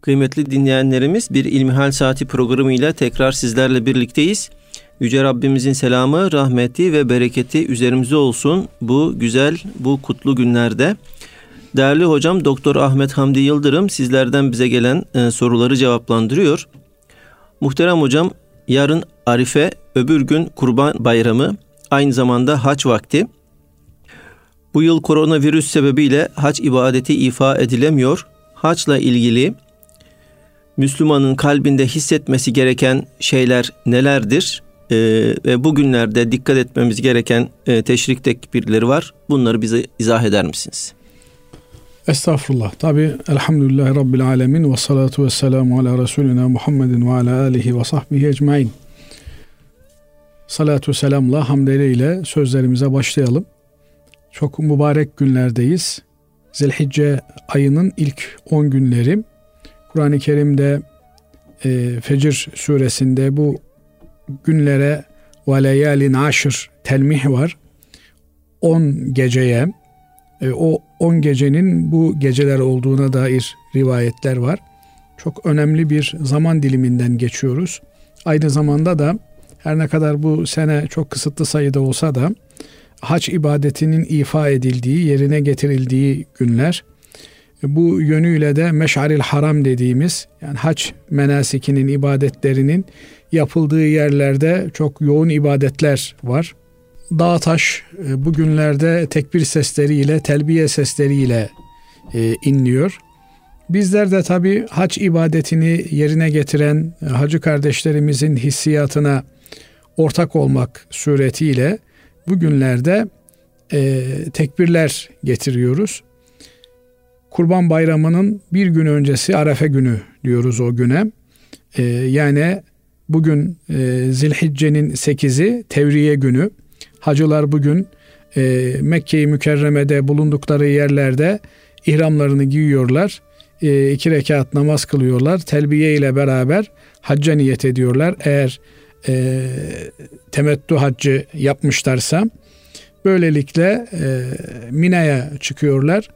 Kıymetli dinleyenlerimiz bir İlmihal Saati programıyla tekrar sizlerle birlikteyiz. Yüce Rabbimizin selamı, rahmeti ve bereketi üzerimize olsun bu güzel, bu kutlu günlerde. Değerli hocam Doktor Ahmet Hamdi Yıldırım sizlerden bize gelen e, soruları cevaplandırıyor. Muhterem hocam yarın Arife, öbür gün Kurban Bayramı, aynı zamanda haç vakti. Bu yıl koronavirüs sebebiyle hac ibadeti ifa edilemiyor. Haçla ilgili Müslümanın kalbinde hissetmesi gereken şeyler nelerdir? Ee, ve bugünlerde dikkat etmemiz gereken e, teşrik tekbirleri var. Bunları bize izah eder misiniz? Estağfurullah. Tabi elhamdülillahi rabbil alemin ve salatu ve selamu ala Resulina Muhammedin ve ala alihi ve sahbihi ecmain. Salatu selamla hamdele sözlerimize başlayalım. Çok mübarek günlerdeyiz. Zilhicce ayının ilk 10 günleri. Kur'an-ı Kerim'de e, Fecir suresinde bu günlere ve leyalin aşır telmih var. 10 geceye e, o 10 gecenin bu geceler olduğuna dair rivayetler var. Çok önemli bir zaman diliminden geçiyoruz. Aynı zamanda da her ne kadar bu sene çok kısıtlı sayıda olsa da hac ibadetinin ifa edildiği, yerine getirildiği günler. Bu yönüyle de meş'aril haram dediğimiz yani hac menasikinin ibadetlerinin yapıldığı yerlerde çok yoğun ibadetler var. Dağ taş e, bugünlerde tekbir sesleriyle, telbiye sesleriyle e, inliyor. Bizler de tabi hac ibadetini yerine getiren e, hacı kardeşlerimizin hissiyatına ortak olmak suretiyle bugünlerde e, tekbirler getiriyoruz. Kurban Bayramı'nın bir gün öncesi Arefe günü diyoruz o güne. E, yani bugün e, Zilhicce'nin 8'i Tevriye günü. Hacılar bugün e, Mekke-i Mükerreme'de bulundukları yerlerde ihramlarını giyiyorlar. E, iki rekat namaz kılıyorlar. Telbiye ile beraber hacca niyet ediyorlar. Eğer e, temettü haccı yapmışlarsa böylelikle e, Mina'ya çıkıyorlar.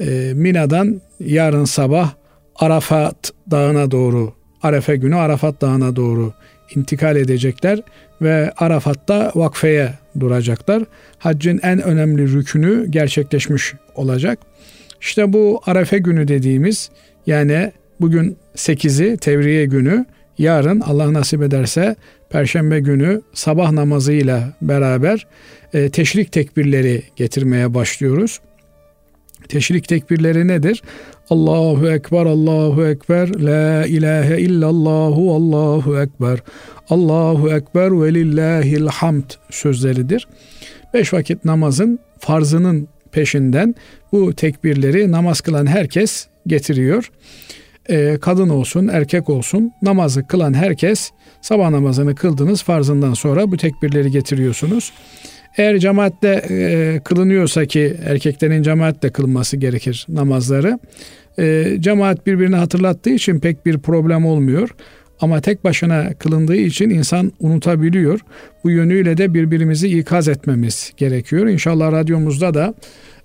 E, Mina'dan yarın sabah Arafat Dağı'na doğru Arefe günü Arafat Dağı'na doğru intikal edecekler ve Arafat'ta vakfeye duracaklar. Haccın en önemli rükünü gerçekleşmiş olacak. İşte bu Arefe günü dediğimiz yani bugün 8'i Tevriye günü yarın Allah nasip ederse Perşembe günü sabah namazıyla beraber e, teşrik tekbirleri getirmeye başlıyoruz. Teşrik tekbirleri nedir? Allahu Ekber, Allahu Ekber, La ilahe illallahu, Allahu Ekber, Allahu Ekber ve lillahil hamd sözleridir. Beş vakit namazın farzının peşinden bu tekbirleri namaz kılan herkes getiriyor e, kadın olsun, erkek olsun namazı kılan herkes sabah namazını kıldınız farzından sonra bu tekbirleri getiriyorsunuz. Eğer cemaatle e, kılınıyorsa ki erkeklerin cemaatle kılması gerekir namazları. E, cemaat birbirini hatırlattığı için pek bir problem olmuyor. Ama tek başına kılındığı için insan unutabiliyor. Bu yönüyle de birbirimizi ikaz etmemiz gerekiyor. İnşallah radyomuzda da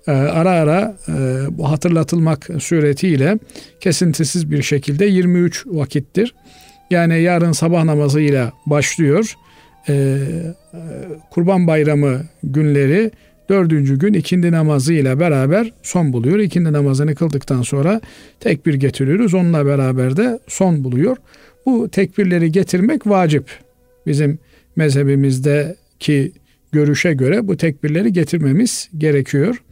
e, ara ara e, bu hatırlatılmak suretiyle kesintisiz bir şekilde 23 vakittir. Yani yarın sabah namazıyla başlıyor. E, Kurban Bayramı günleri dördüncü gün ikindi namazıyla beraber son buluyor. İkindi namazını kıldıktan sonra tekbir getiriyoruz. Onunla beraber de son buluyor. Bu tekbirleri getirmek vacip. Bizim mezhebimizdeki görüşe göre bu tekbirleri getirmemiz gerekiyor.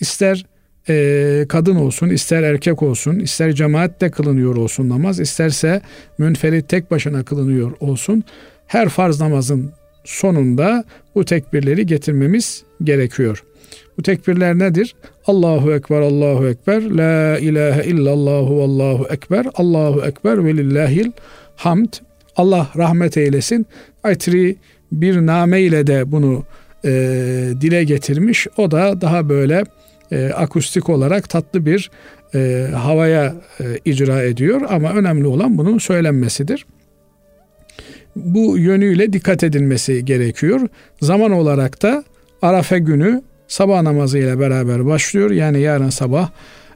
İster e, kadın olsun, ister erkek olsun, ister cemaatle kılınıyor olsun namaz, isterse münferit tek başına kılınıyor olsun. Her farz namazın sonunda bu tekbirleri getirmemiz gerekiyor. Bu tekbirler nedir? Allahu Ekber, Allahu Ekber, La ilahe illallahu, Allahu Ekber, Allahu Ekber ve lillahil hamd. Allah rahmet eylesin. Aytri bir name ile de bunu e, dile getirmiş. O da daha böyle e, akustik olarak tatlı bir e, havaya e, icra ediyor ama önemli olan bunun söylenmesidir. Bu yönüyle dikkat edilmesi gerekiyor. Zaman olarak da Arafe günü sabah namazı ile beraber başlıyor. Yani yarın sabah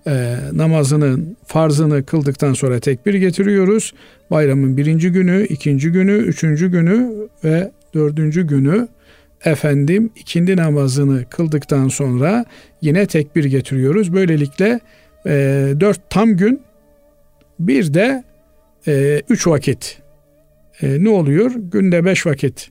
e, namazının farzını kıldıktan sonra tekbir getiriyoruz. Bayramın birinci günü, ikinci günü, üçüncü günü ve dördüncü günü efendim ikindi namazını kıldıktan sonra yine tekbir getiriyoruz. Böylelikle e, dört tam gün bir de e, üç vakit e, ne oluyor? Günde beş vakit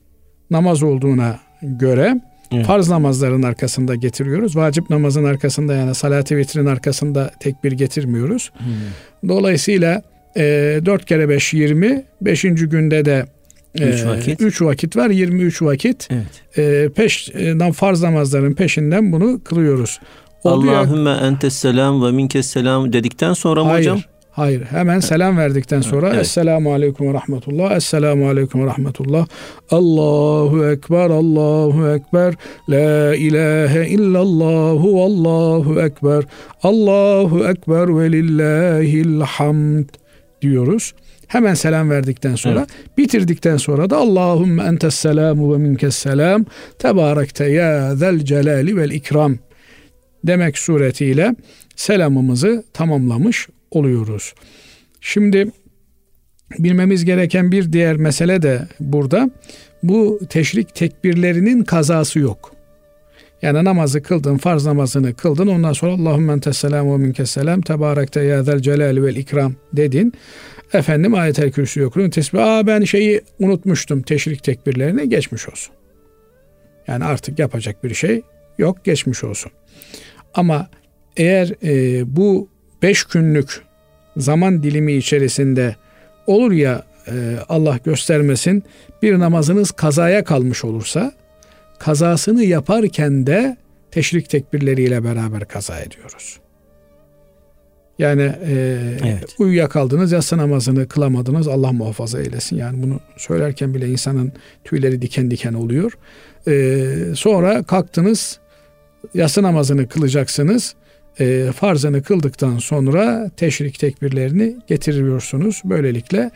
namaz olduğuna göre evet. farz namazların arkasında getiriyoruz. Vacip namazın arkasında yani salat-ı vitrin arkasında tekbir getirmiyoruz. Hmm. Dolayısıyla e, 4 kere 5 20. 5. günde de 3 e, vakit. 3 vakit var 23 vakit. Evet. E, peşden farz namazların peşinden bunu kılıyoruz. Allahümme entes selam ve minkes selam dedikten sonra mı hayır, hocam? Hayır. Hemen selam verdikten sonra evet. Esselamu Aleyküm ve Rahmetullah. Esselamu Aleyküm ve Rahmetullah. Allahu Ekber. Allahu Ekber. La ilahe illallahu. Allahu Ekber. Allahu Ekber ve lillahil hamd diyoruz. Hemen selam verdikten sonra evet. bitirdikten sonra da Allahümme entes selamu ve minkes selam tebarekte ya zel celali vel ikram demek suretiyle selamımızı tamamlamış oluyoruz. Şimdi bilmemiz gereken bir diğer mesele de burada. Bu teşrik tekbirlerinin kazası yok. Yani namazı kıldın, farz namazını kıldın. Ondan sonra Allahümme entes selam ve minkes selam. Tebarekte ya zel celali vel ikram dedin. Efendim ayet-el kürsü okudun. Tesbih, aa ben şeyi unutmuştum. Teşrik tekbirlerini geçmiş olsun. Yani artık yapacak bir şey yok. Geçmiş olsun. Ama eğer e, bu beş günlük zaman dilimi içerisinde olur ya e, Allah göstermesin bir namazınız kazaya kalmış olursa kazasını yaparken de teşrik tekbirleriyle beraber kaza ediyoruz. Yani e, evet. uyuyakaldınız, yatsı namazını kılamadınız. Allah muhafaza eylesin. Yani bunu söylerken bile insanın tüyleri diken diken oluyor. E, sonra kalktınız, yatsı namazını kılacaksınız e, farzını kıldıktan sonra teşrik tekbirlerini getiriyorsunuz. Böylelikle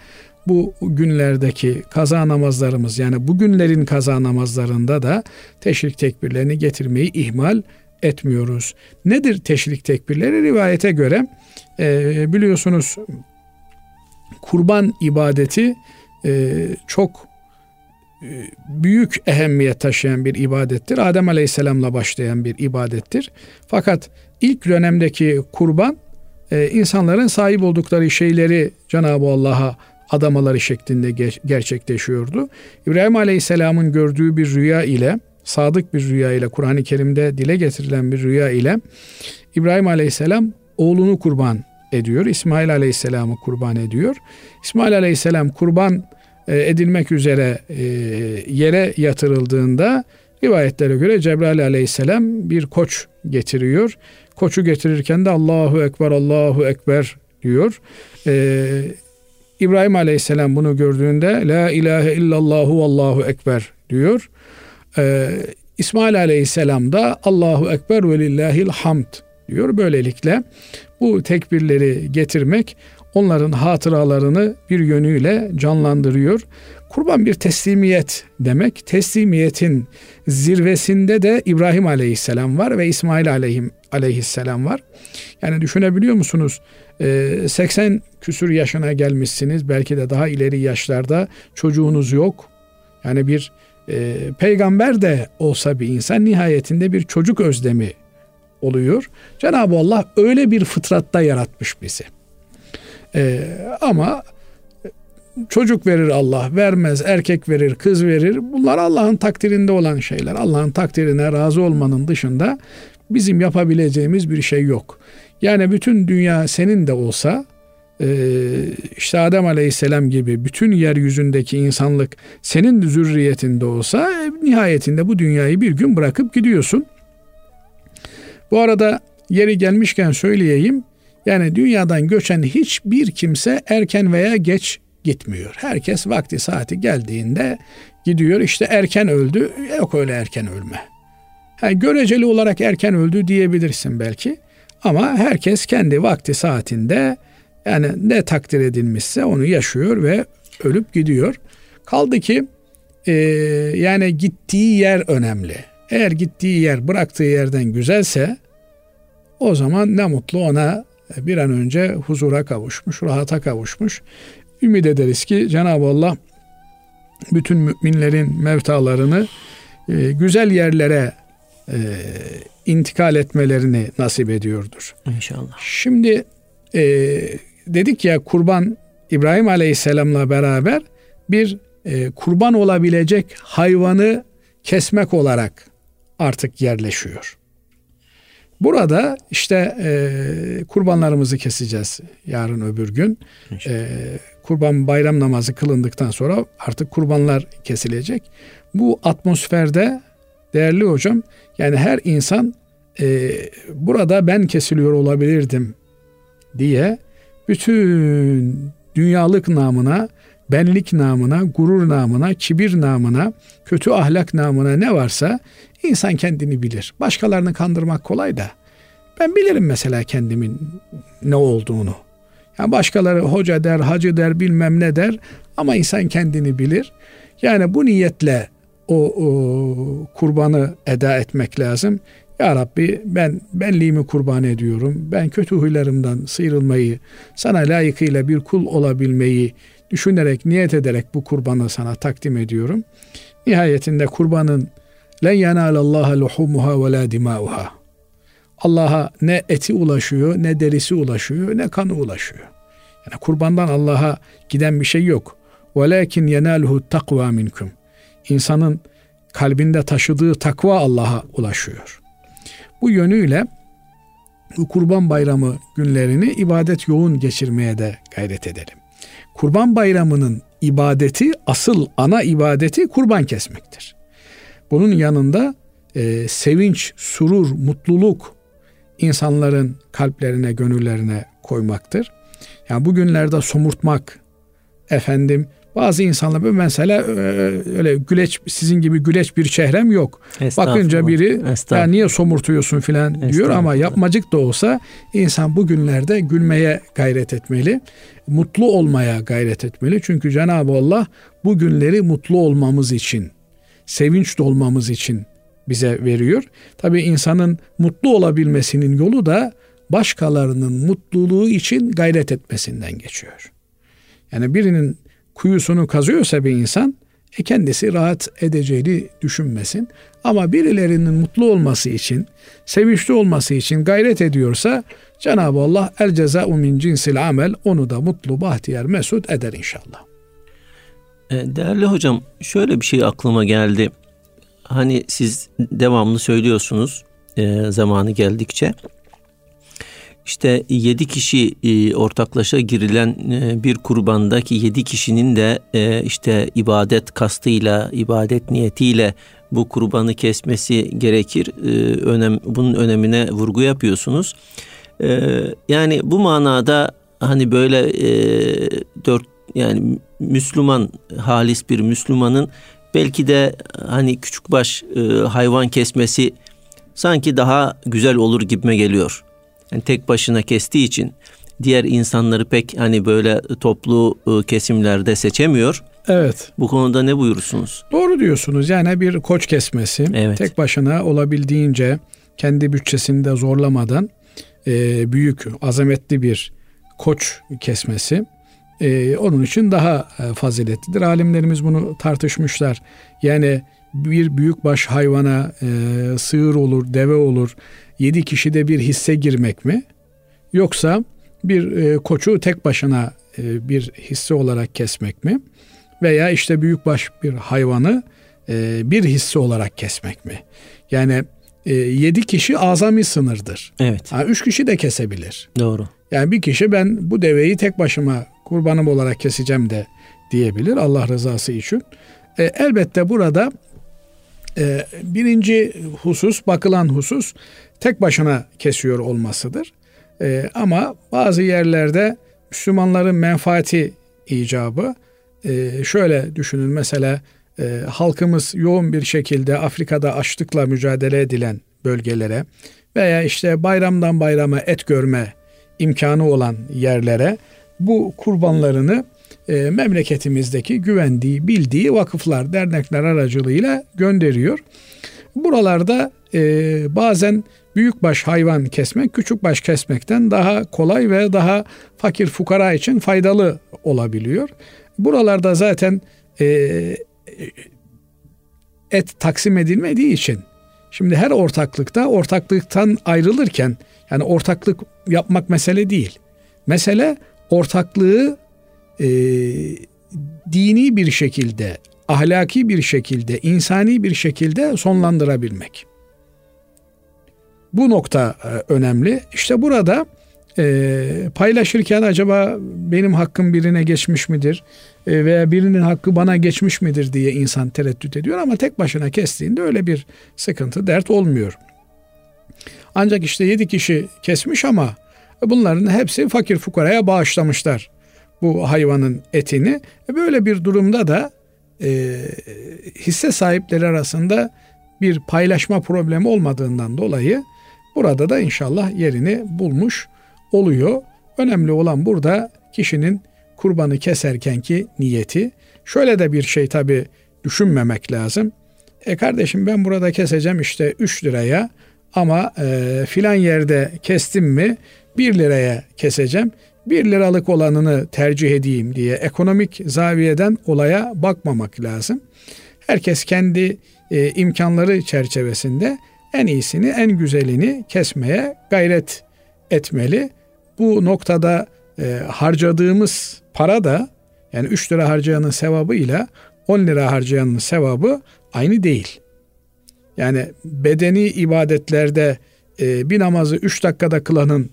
bu günlerdeki kaza namazlarımız yani bugünlerin kaza namazlarında da teşrik tekbirlerini getirmeyi ihmal etmiyoruz. Nedir teşrik tekbirleri? Rivayete göre e, biliyorsunuz kurban ibadeti e, çok büyük ehemmiyet taşıyan bir ibadettir. Adem Aleyhisselam'la başlayan bir ibadettir. Fakat ilk dönemdeki kurban e, insanların sahip oldukları şeyleri Cenab-ı Allah'a adamaları şeklinde gerçekleşiyordu. İbrahim Aleyhisselam'ın gördüğü bir rüya ile sadık bir rüya ile Kur'an-ı Kerim'de dile getirilen bir rüya ile İbrahim Aleyhisselam oğlunu kurban ediyor. İsmail Aleyhisselam'ı kurban ediyor. İsmail Aleyhisselam kurban e, edilmek üzere e, yere yatırıldığında rivayetlere göre Cebrail aleyhisselam bir koç getiriyor. Koçu getirirken de Allahu Ekber, Allahu Ekber diyor. Ee, İbrahim aleyhisselam bunu gördüğünde La ilahe illallahu Allahu Ekber diyor. İsmail aleyhisselam da Allahu Ekber ve lillahil hamd diyor. Böylelikle bu tekbirleri getirmek onların hatıralarını bir yönüyle canlandırıyor. Kurban bir teslimiyet demek. Teslimiyetin zirvesinde de İbrahim Aleyhisselam var ve İsmail Aleyhim, Aleyhisselam var. Yani düşünebiliyor musunuz? 80 ee, küsür yaşına gelmişsiniz. Belki de daha ileri yaşlarda çocuğunuz yok. Yani bir e, peygamber de olsa bir insan nihayetinde bir çocuk özlemi oluyor. Cenab-ı Allah öyle bir fıtratta yaratmış bizi. Ee, ama çocuk verir Allah, vermez, erkek verir, kız verir. Bunlar Allah'ın takdirinde olan şeyler. Allah'ın takdirine razı olmanın dışında bizim yapabileceğimiz bir şey yok. Yani bütün dünya senin de olsa e, işte Adem Aleyhisselam gibi bütün yeryüzündeki insanlık senin zürriyetinde olsa e, nihayetinde bu dünyayı bir gün bırakıp gidiyorsun. Bu arada yeri gelmişken söyleyeyim. Yani dünyadan göçen hiçbir kimse erken veya geç gitmiyor. Herkes vakti saati geldiğinde gidiyor. İşte erken öldü. Yok öyle erken ölme. Yani göreceli olarak erken öldü diyebilirsin belki. Ama herkes kendi vakti saatinde yani ne takdir edilmişse onu yaşıyor ve ölüp gidiyor. Kaldı ki e, yani gittiği yer önemli. Eğer gittiği yer bıraktığı yerden güzelse O zaman ne mutlu ona bir an önce huzura kavuşmuş, rahata kavuşmuş. Ümit ederiz ki Cenab-ı Allah bütün müminlerin mevtalarını e, güzel yerlere e, intikal etmelerini nasip ediyordur. İnşallah. Şimdi e, dedik ya kurban İbrahim Aleyhisselam'la beraber bir e, kurban olabilecek hayvanı kesmek olarak artık yerleşiyor. Burada işte e, kurbanlarımızı keseceğiz yarın öbür gün. E, kurban bayram namazı kılındıktan sonra artık kurbanlar kesilecek. Bu atmosferde değerli hocam yani her insan e, burada ben kesiliyor olabilirdim diye bütün dünyalık namına, benlik namına, gurur namına, kibir namına, kötü ahlak namına ne varsa insan kendini bilir. Başkalarını kandırmak kolay da ben bilirim mesela kendimin ne olduğunu. Yani başkaları hoca der, hacı der, bilmem ne der ama insan kendini bilir. Yani bu niyetle o, o kurbanı eda etmek lazım. Ya Rabbi ben benliğimi kurban ediyorum. Ben kötü huylarımdan sıyrılmayı, sana layıkıyla bir kul olabilmeyi düşünerek, niyet ederek bu kurbanı sana takdim ediyorum. Nihayetinde kurbanın len yanalallaha luhumuha ve la dimauha. Allah'a ne eti ulaşıyor, ne derisi ulaşıyor, ne kanı ulaşıyor. Yani kurbandan Allah'a giden bir şey yok. Velakin yenaluhu takva minkum. İnsanın kalbinde taşıdığı takva Allah'a ulaşıyor. Bu yönüyle bu kurban bayramı günlerini ibadet yoğun geçirmeye de gayret edelim. Kurban bayramının ibadeti, asıl ana ibadeti kurban kesmektir. Bunun yanında e, sevinç, surur, mutluluk insanların kalplerine, gönüllerine koymaktır. Yani bugünlerde somurtmak, efendim bazı insanlar böyle mesela e, öyle güleç sizin gibi güleç bir çehrem yok. Bakınca biri ya niye somurtuyorsun filan diyor ama yapmacık da olsa insan bugünlerde gülmeye gayret etmeli. Mutlu olmaya gayret etmeli. Çünkü Cenab-ı Allah bu günleri mutlu olmamız için, sevinç dolmamız için bize veriyor. Tabi insanın mutlu olabilmesinin yolu da başkalarının mutluluğu için gayret etmesinden geçiyor. Yani birinin kuyusunu kazıyorsa bir insan e kendisi rahat edeceğini düşünmesin. Ama birilerinin mutlu olması için, sevinçli olması için gayret ediyorsa Cenab-ı Allah el ceza'u min cinsil amel onu da mutlu, bahtiyar, mesut eder inşallah. E, değerli hocam şöyle bir şey aklıma geldi. Hani siz devamlı söylüyorsunuz e, zamanı geldikçe. İşte yedi kişi e, ortaklaşa girilen e, bir kurbandaki yedi kişinin de e, işte ibadet kastıyla, ibadet niyetiyle bu kurbanı kesmesi gerekir. Önem, bunun önemine vurgu yapıyorsunuz. Yani bu manada hani böyle dört yani Müslüman halis bir Müslümanın belki de hani küçük baş hayvan kesmesi sanki daha güzel olur gibime geliyor yani tek başına kestiği için diğer insanları pek hani böyle toplu ıı, kesimlerde seçemiyor. Evet. Bu konuda ne buyurursunuz? Doğru diyorsunuz. Yani bir koç kesmesi evet. tek başına olabildiğince kendi bütçesini de zorlamadan e, büyük, azametli bir koç kesmesi e, onun için daha e, faziletlidir. Alimlerimiz bunu tartışmışlar. Yani bir büyük baş hayvana e, sığır olur, deve olur, yedi kişide bir hisse girmek mi? Yoksa bir e, koçu tek başına e, bir hisse olarak kesmek mi? Veya işte büyük baş bir hayvanı e, bir hisse olarak kesmek mi? Yani e, yedi kişi azami sınırdır. Evet. Ha, üç kişi de kesebilir. Doğru. Yani bir kişi ben bu deveyi tek başıma kurbanım olarak keseceğim de diyebilir Allah rızası için. E, elbette burada e, birinci husus, bakılan husus tek başına kesiyor olmasıdır. E, ama bazı yerlerde Müslümanların menfaati icabı e, şöyle düşünün mesela e, halkımız yoğun bir şekilde Afrika'da açlıkla mücadele edilen bölgelere veya işte bayramdan bayrama et görme imkanı olan yerlere bu kurbanlarını e, memleketimizdeki güvendiği, bildiği vakıflar, dernekler aracılığıyla gönderiyor. Buralarda e, bazen büyükbaş hayvan kesmek küçükbaş kesmekten daha kolay ve daha fakir fukara için faydalı olabiliyor. Buralarda zaten e, et taksim edilmediği için şimdi her ortaklıkta ortaklıktan ayrılırken yani ortaklık yapmak mesele değil. Mesele ortaklığı e, dini bir şekilde, ahlaki bir şekilde, insani bir şekilde sonlandırabilmek. Bu nokta e, önemli. İşte burada e, paylaşırken acaba benim hakkım birine geçmiş midir e, veya birinin hakkı bana geçmiş midir diye insan tereddüt ediyor ama tek başına kestiğinde öyle bir sıkıntı, dert olmuyor. Ancak işte yedi kişi kesmiş ama bunların hepsi fakir fukaraya bağışlamışlar bu hayvanın etini. E, böyle bir durumda da e, hisse sahipleri arasında bir paylaşma problemi olmadığından dolayı burada da inşallah yerini bulmuş oluyor. Önemli olan burada kişinin kurbanı keserkenki niyeti. Şöyle de bir şey tabi düşünmemek lazım. E kardeşim ben burada keseceğim işte 3 liraya ama e, filan yerde kestim mi 1 liraya keseceğim. 1 liralık olanını tercih edeyim diye ekonomik zaviyeden olaya bakmamak lazım. Herkes kendi e, imkanları çerçevesinde en iyisini, en güzelini kesmeye gayret etmeli. Bu noktada e, harcadığımız para da yani 3 lira harcayanın sevabıyla 10 lira harcayanın sevabı aynı değil. Yani bedeni ibadetlerde e, bir namazı 3 dakikada kılanın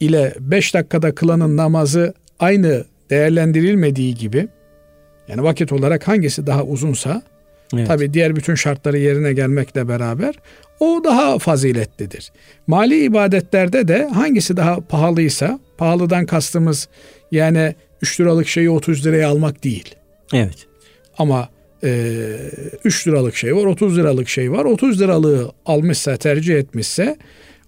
ile 5 dakikada kılanın namazı aynı değerlendirilmediği gibi yani vakit olarak hangisi daha uzunsa evet. tabi diğer bütün şartları yerine gelmekle beraber o daha faziletlidir. Mali ibadetlerde de hangisi daha pahalıysa pahalıdan kastımız yani 3 liralık şeyi 30 liraya almak değil. Evet. Ama e, 3 liralık şey var 30 liralık şey var 30 liralığı almışsa tercih etmişse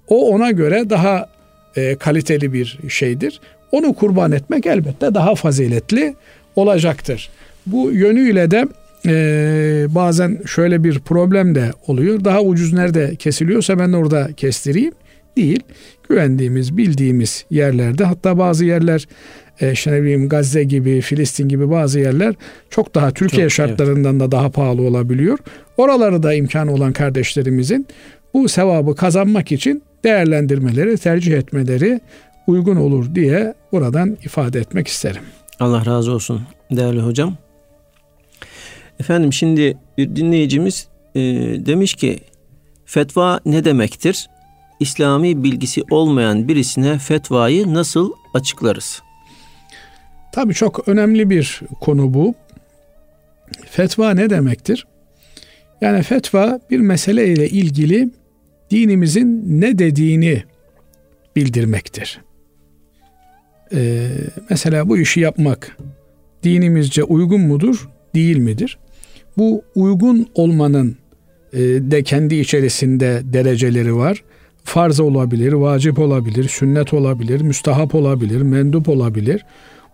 o ona göre daha e, kaliteli bir şeydir. Onu kurban etmek elbette daha faziletli olacaktır. Bu yönüyle de e, bazen şöyle bir problem de oluyor. Daha ucuz nerede kesiliyorsa ben orada kestireyim değil. Güvendiğimiz, bildiğimiz yerlerde hatta bazı yerler e, işte ne bileyim Gazze gibi, Filistin gibi bazı yerler çok daha Türkiye çok, şartlarından evet. da daha pahalı olabiliyor. Oraları da imkanı olan kardeşlerimizin bu sevabı kazanmak için değerlendirmeleri, tercih etmeleri uygun olur diye buradan ifade etmek isterim. Allah razı olsun değerli hocam. Efendim şimdi bir dinleyicimiz e, demiş ki fetva ne demektir? İslami bilgisi olmayan birisine fetvayı nasıl açıklarız? Tabii çok önemli bir konu bu. Fetva ne demektir? Yani fetva bir mesele ile ilgili dinimizin ne dediğini bildirmektir. Ee, mesela bu işi yapmak dinimizce uygun mudur, değil midir? Bu uygun olmanın e, de kendi içerisinde dereceleri var. Farz olabilir, vacip olabilir, sünnet olabilir, müstahap olabilir, mendup olabilir.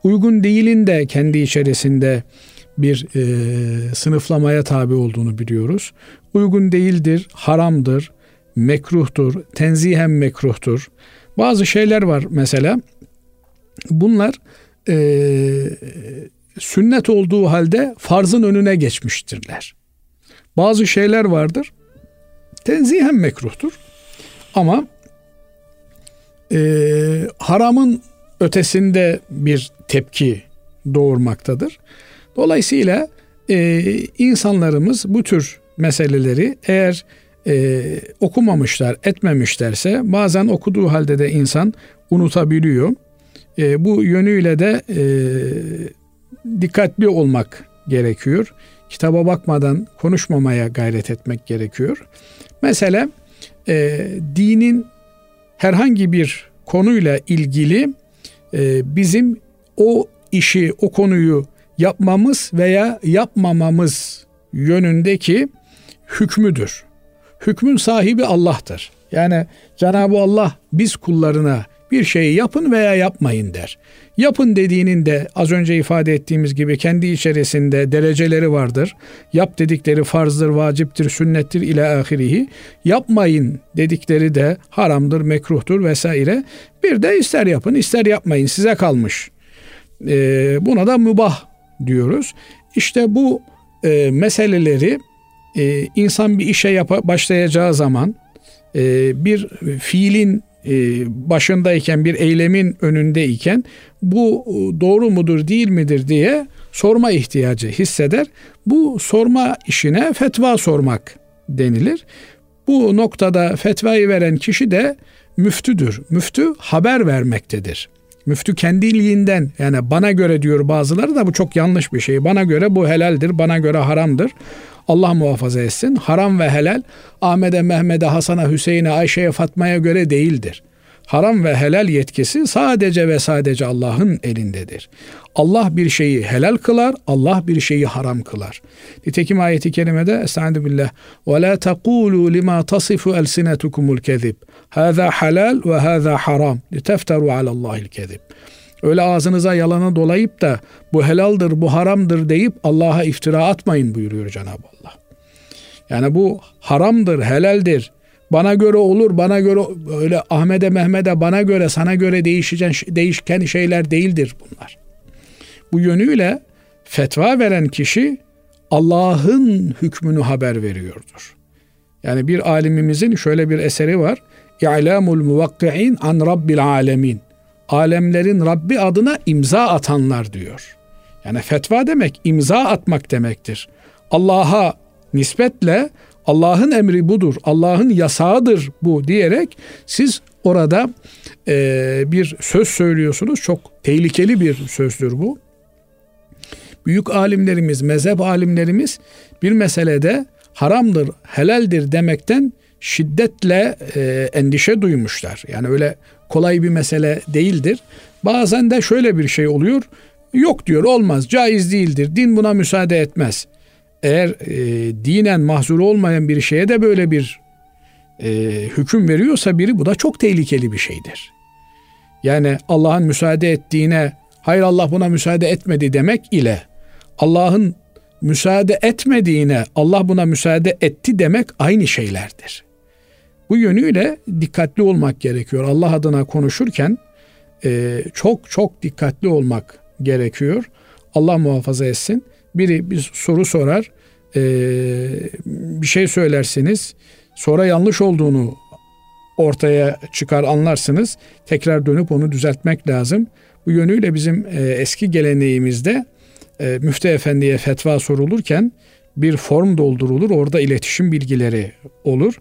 Uygun değilin de kendi içerisinde bir e, sınıflamaya tabi olduğunu biliyoruz. Uygun değildir, haramdır, mekruhtur, tenzihen mekruhtur. Bazı şeyler var mesela. Bunlar e, sünnet olduğu halde farzın önüne geçmiştirler. Bazı şeyler vardır. Tenzihen mekruhtur. Ama e, haramın ötesinde bir tepki doğurmaktadır. Dolayısıyla e, insanlarımız bu tür meseleleri eğer e, okumamışlar, etmemişlerse bazen okuduğu halde de insan unutabiliyor. E, bu yönüyle de e, dikkatli olmak gerekiyor. Kitaba bakmadan konuşmamaya gayret etmek gerekiyor. Mesela e, dinin herhangi bir konuyla ilgili e, bizim o işi, o konuyu yapmamız veya yapmamamız yönündeki hükmüdür hükmün sahibi Allah'tır. Yani Cenab-ı Allah biz kullarına bir şeyi yapın veya yapmayın der. Yapın dediğinin de az önce ifade ettiğimiz gibi kendi içerisinde dereceleri vardır. Yap dedikleri farzdır, vaciptir, sünnettir ile ahirihi. Yapmayın dedikleri de haramdır, mekruhtur vesaire. Bir de ister yapın ister yapmayın size kalmış. Ee, buna da mübah diyoruz. İşte bu e, meseleleri e, insan bir işe yapa, başlayacağı zaman e, bir fiilin başındayken bir eylemin önündeyken bu e, doğru mudur değil midir diye sorma ihtiyacı hisseder. Bu sorma işine fetva sormak denilir. Bu noktada fetvayı veren kişi de müftüdür. Müftü haber vermektedir. Müftü kendiliğinden yani bana göre diyor bazıları da bu çok yanlış bir şey. Bana göre bu helaldir, bana göre haramdır. Allah muhafaza etsin. Haram ve helal Ahmet'e, Mehmet'e, Hasan'a, Hüseyin'e, Ayşe'ye, Fatma'ya göre değildir. Haram ve helal yetkisi sadece ve sadece Allah'ın elindedir. Allah bir şeyi helal kılar, Allah bir şeyi haram kılar. Nitekim ayeti kerimede Estaizu billah ve la tekulu lima tasifu elsinetukumul kezib. Hâzâ halal ve hâzâ haram. Litefteru alallâhil kezib. Öyle ağzınıza yalanı dolayıp da bu helaldir, bu haramdır deyip Allah'a iftira atmayın buyuruyor Cenab-ı Allah. Yani bu haramdır, helaldir. Bana göre olur, bana göre öyle Ahmet'e Mehmet'e bana göre sana göre değişen, değişken şeyler değildir bunlar. Bu yönüyle fetva veren kişi Allah'ın hükmünü haber veriyordur. Yani bir alimimizin şöyle bir eseri var. İ'lamul muvakki'in an rabbil alemin alemlerin Rabbi adına imza atanlar diyor. Yani fetva demek imza atmak demektir. Allah'a nispetle Allah'ın emri budur, Allah'ın yasağıdır bu diyerek siz orada e, bir söz söylüyorsunuz. Çok tehlikeli bir sözdür bu. Büyük alimlerimiz, mezhep alimlerimiz bir meselede haramdır, helaldir demekten şiddetle e, endişe duymuşlar. Yani öyle kolay bir mesele değildir. Bazen de şöyle bir şey oluyor. Yok diyor olmaz caiz değildir din buna müsaade etmez. Eğer e, dinen mahzur olmayan bir şeye de böyle bir e, hüküm veriyorsa biri bu da çok tehlikeli bir şeydir. Yani Allah'ın müsaade ettiğine hayır Allah buna müsaade etmedi demek ile Allah'ın müsaade etmediğine Allah buna müsaade etti demek aynı şeylerdir. Bu yönüyle dikkatli olmak gerekiyor. Allah adına konuşurken e, çok çok dikkatli olmak gerekiyor. Allah muhafaza etsin. Biri bir soru sorar, e, bir şey söylersiniz, sonra yanlış olduğunu ortaya çıkar anlarsınız. Tekrar dönüp onu düzeltmek lazım. Bu yönüyle bizim e, eski geleneğimizde e, müftü efendiye fetva sorulurken bir form doldurulur. Orada iletişim bilgileri olur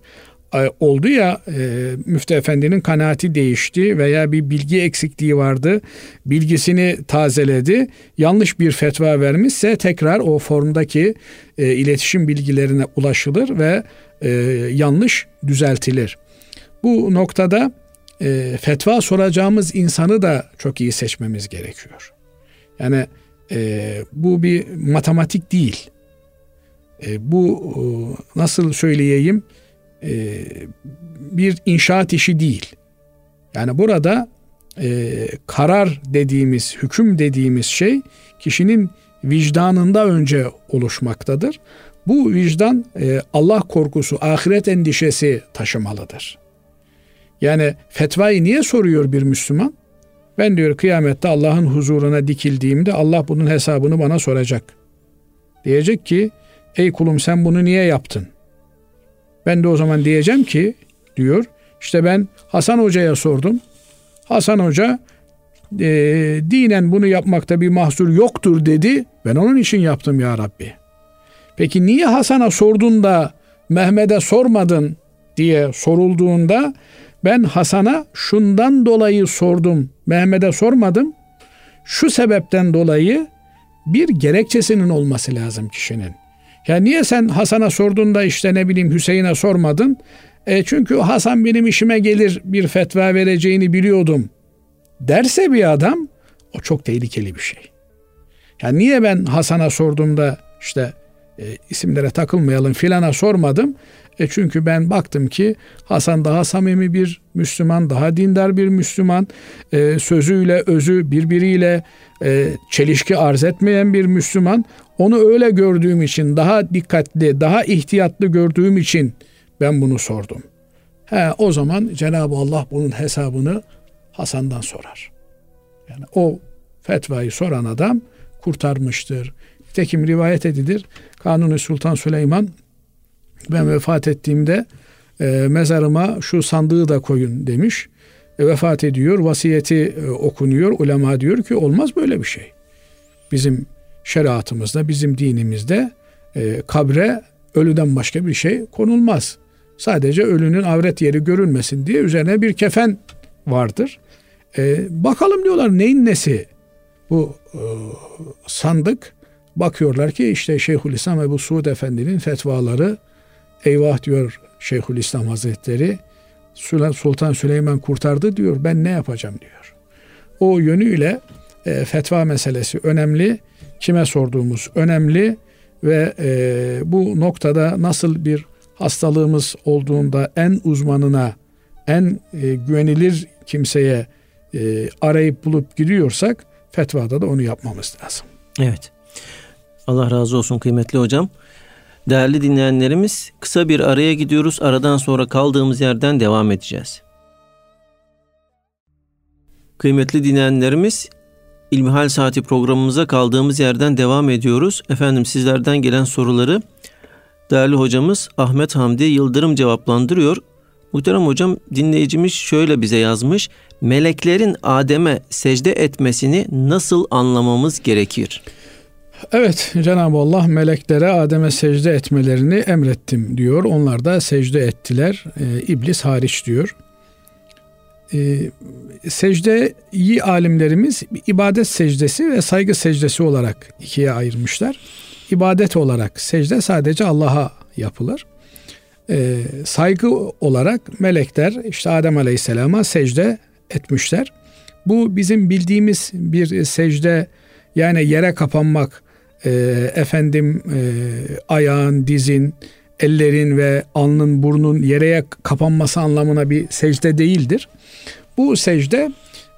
oldu ya e, müftü efendinin kanaati değişti veya bir bilgi eksikliği vardı. Bilgisini tazeledi. Yanlış bir fetva vermişse tekrar o formdaki e, iletişim bilgilerine ulaşılır ve e, yanlış düzeltilir. Bu noktada e, fetva soracağımız insanı da çok iyi seçmemiz gerekiyor. Yani e, bu bir matematik değil. E, bu e, nasıl söyleyeyim? E, bir inşaat işi değil. Yani burada e, karar dediğimiz, hüküm dediğimiz şey kişinin vicdanında önce oluşmaktadır. Bu vicdan e, Allah korkusu, ahiret endişesi taşımalıdır. Yani fetvayı niye soruyor bir Müslüman? Ben diyor kıyamette Allah'ın huzuruna dikildiğimde Allah bunun hesabını bana soracak. Diyecek ki ey kulum sen bunu niye yaptın? Ben de o zaman diyeceğim ki diyor işte ben Hasan Hoca'ya sordum. Hasan Hoca e, dinen bunu yapmakta bir mahsur yoktur dedi. Ben onun için yaptım ya Rabbi. Peki niye Hasan'a sordun da Mehmet'e sormadın diye sorulduğunda ben Hasan'a şundan dolayı sordum. Mehmet'e sormadım. Şu sebepten dolayı bir gerekçesinin olması lazım kişinin. Ya niye sen Hasan'a sordun da işte ne bileyim Hüseyin'e sormadın? E çünkü Hasan benim işime gelir bir fetva vereceğini biliyordum derse bir adam o çok tehlikeli bir şey. Yani niye ben Hasan'a sordum da işte e, isimlere takılmayalım filana sormadım. E çünkü ben baktım ki Hasan daha samimi bir Müslüman, daha dindar bir Müslüman, e, sözüyle özü birbiriyle e, çelişki arz etmeyen bir Müslüman. Onu öyle gördüğüm için, daha dikkatli, daha ihtiyatlı gördüğüm için ben bunu sordum. He, o zaman Cenab-ı Allah bunun hesabını Hasan'dan sorar. Yani o fetvayı soran adam kurtarmıştır. Tekim rivayet edilir. Kanuni Sultan Süleyman ben vefat ettiğimde e, mezarıma şu sandığı da koyun demiş. E, vefat ediyor, vasiyeti e, okunuyor. Ulema diyor ki olmaz böyle bir şey. Bizim şeriatımızda, bizim dinimizde e, kabre ölüden başka bir şey konulmaz. Sadece ölünün avret yeri görülmesin diye üzerine bir kefen vardır. E, bakalım diyorlar neyin nesi bu e, sandık. Bakıyorlar ki işte Şeyhülislam Ebu Suud Efendi'nin fetvaları eyvah diyor Şeyhülislam Hazretleri Sultan Süleyman kurtardı diyor ben ne yapacağım diyor. O yönüyle e, fetva meselesi önemli. Kime sorduğumuz önemli ve e, bu noktada nasıl bir hastalığımız olduğunda en uzmanına, en e, güvenilir kimseye e, arayıp bulup gidiyorsak fetvada da onu yapmamız lazım. Evet. Allah razı olsun kıymetli hocam. Değerli dinleyenlerimiz kısa bir araya gidiyoruz. Aradan sonra kaldığımız yerden devam edeceğiz. Kıymetli dinleyenlerimiz İlmihal Saati programımıza kaldığımız yerden devam ediyoruz. Efendim sizlerden gelen soruları değerli hocamız Ahmet Hamdi Yıldırım cevaplandırıyor. Muhterem hocam dinleyicimiz şöyle bize yazmış. Meleklerin Adem'e secde etmesini nasıl anlamamız gerekir? Evet Cenab-ı Allah meleklere Adem'e secde etmelerini emrettim diyor. Onlar da secde ettiler. Ee, İblis hariç diyor. Ee, secdeyi alimlerimiz ibadet secdesi ve saygı secdesi olarak ikiye ayırmışlar. İbadet olarak secde sadece Allah'a yapılır. Ee, saygı olarak melekler işte Adem Aleyhisselam'a secde etmişler. Bu bizim bildiğimiz bir secde yani yere kapanmak, e, efendim e, ayağın, dizin, ellerin ve alnın, burnun yere kapanması anlamına bir secde değildir. Bu secde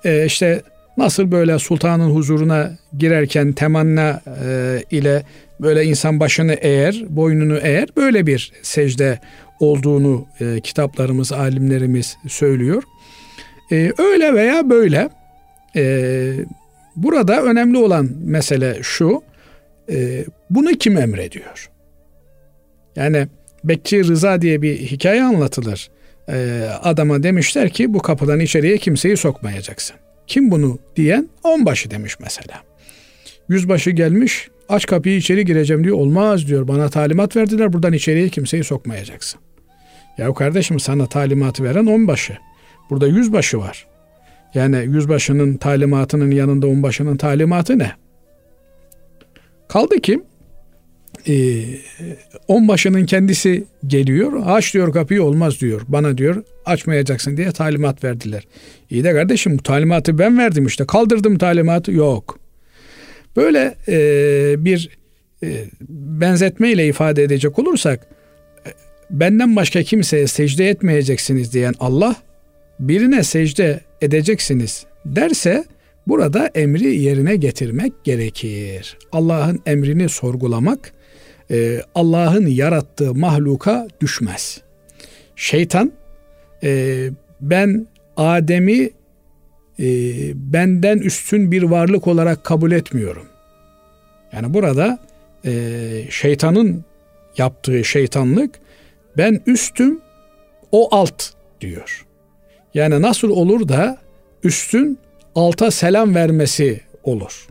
e, işte nasıl böyle sultanın huzuruna girerken temanna e, ile böyle insan başını eğer, boynunu eğer böyle bir secde olduğunu e, kitaplarımız, alimlerimiz söylüyor. E, öyle veya böyle e, burada önemli olan mesele şu, e, bunu kim emrediyor? Yani Bekçi Rıza diye bir hikaye anlatılır. E, adama demişler ki bu kapıdan içeriye kimseyi sokmayacaksın. Kim bunu diyen onbaşı demiş mesela. Yüzbaşı gelmiş aç kapıyı içeri gireceğim diyor. Olmaz diyor bana talimat verdiler buradan içeriye kimseyi sokmayacaksın. Ya kardeşim sana talimatı veren onbaşı. Burada yüzbaşı var. Yani yüzbaşının talimatının yanında onbaşının talimatı ne? Kaldı ki e, onbaşının kendisi geliyor. Aç diyor kapıyı olmaz diyor. Bana diyor açmayacaksın diye talimat verdiler. İyi de kardeşim bu talimatı ben verdim işte. Kaldırdım talimatı. Yok. Böyle e, bir e, benzetme ile ifade edecek olursak e, benden başka kimseye secde etmeyeceksiniz diyen Allah birine secde edeceksiniz derse Burada emri yerine getirmek gerekir. Allah'ın emrini sorgulamak e, Allah'ın yarattığı mahluka düşmez. Şeytan e, ben Adem'i e, benden üstün bir varlık olarak kabul etmiyorum. Yani burada şeytanın yaptığı şeytanlık ben üstüm o alt diyor. Yani nasıl olur da üstün alta selam vermesi olur.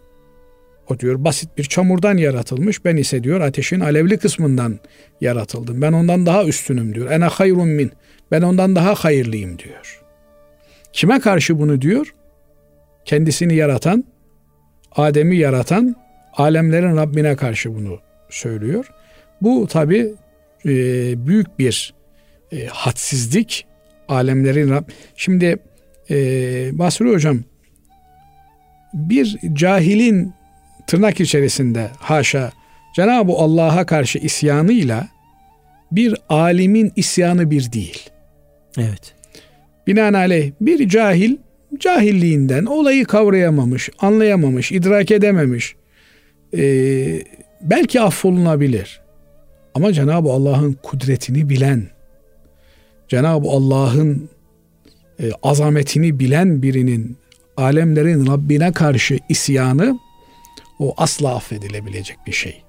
O diyor basit bir çamurdan yaratılmış. Ben ise diyor ateşin alevli kısmından yaratıldım. Ben ondan daha üstünüm diyor. Ene hayrun min. Ben ondan daha hayırlıyım diyor. Kime karşı bunu diyor? Kendisini yaratan, Adem'i yaratan, alemlerin Rabbine karşı bunu söylüyor. Bu tabi e, büyük bir e, hadsizlik. Alemlerin Rab... Şimdi e, Basri Hocam bir cahilin tırnak içerisinde haşa Cenab-ı Allah'a karşı isyanıyla bir alimin isyanı bir değil. Evet. Binaenaleyh bir cahil cahilliğinden olayı kavrayamamış, anlayamamış, idrak edememiş. Ee, belki affolunabilir. Ama Cenab-ı Allah'ın kudretini bilen, Cenab-ı Allah'ın e, azametini bilen birinin alemlerin Rabbine karşı isyanı o asla affedilebilecek bir şey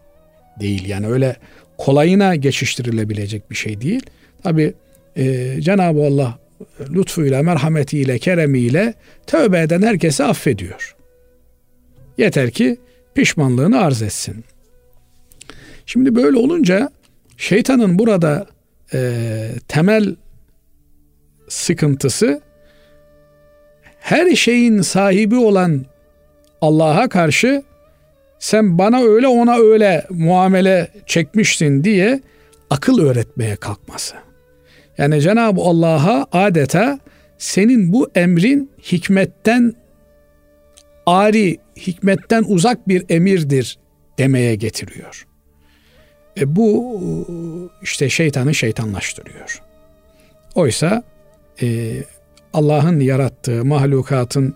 değil. Yani öyle kolayına geçiştirilebilecek bir şey değil. Tabi e, Cenab-ı Allah lütfuyla, merhametiyle, keremiyle tövbe eden herkesi affediyor. Yeter ki pişmanlığını arz etsin. Şimdi böyle olunca şeytanın burada e, temel sıkıntısı her şeyin sahibi olan Allah'a karşı sen bana öyle ona öyle muamele çekmişsin diye akıl öğretmeye kalkması. Yani Cenab-ı Allah'a adeta senin bu emrin hikmetten ari, hikmetten uzak bir emirdir demeye getiriyor. E bu işte şeytanı şeytanlaştırıyor. Oysa e, Allah'ın yarattığı mahlukatın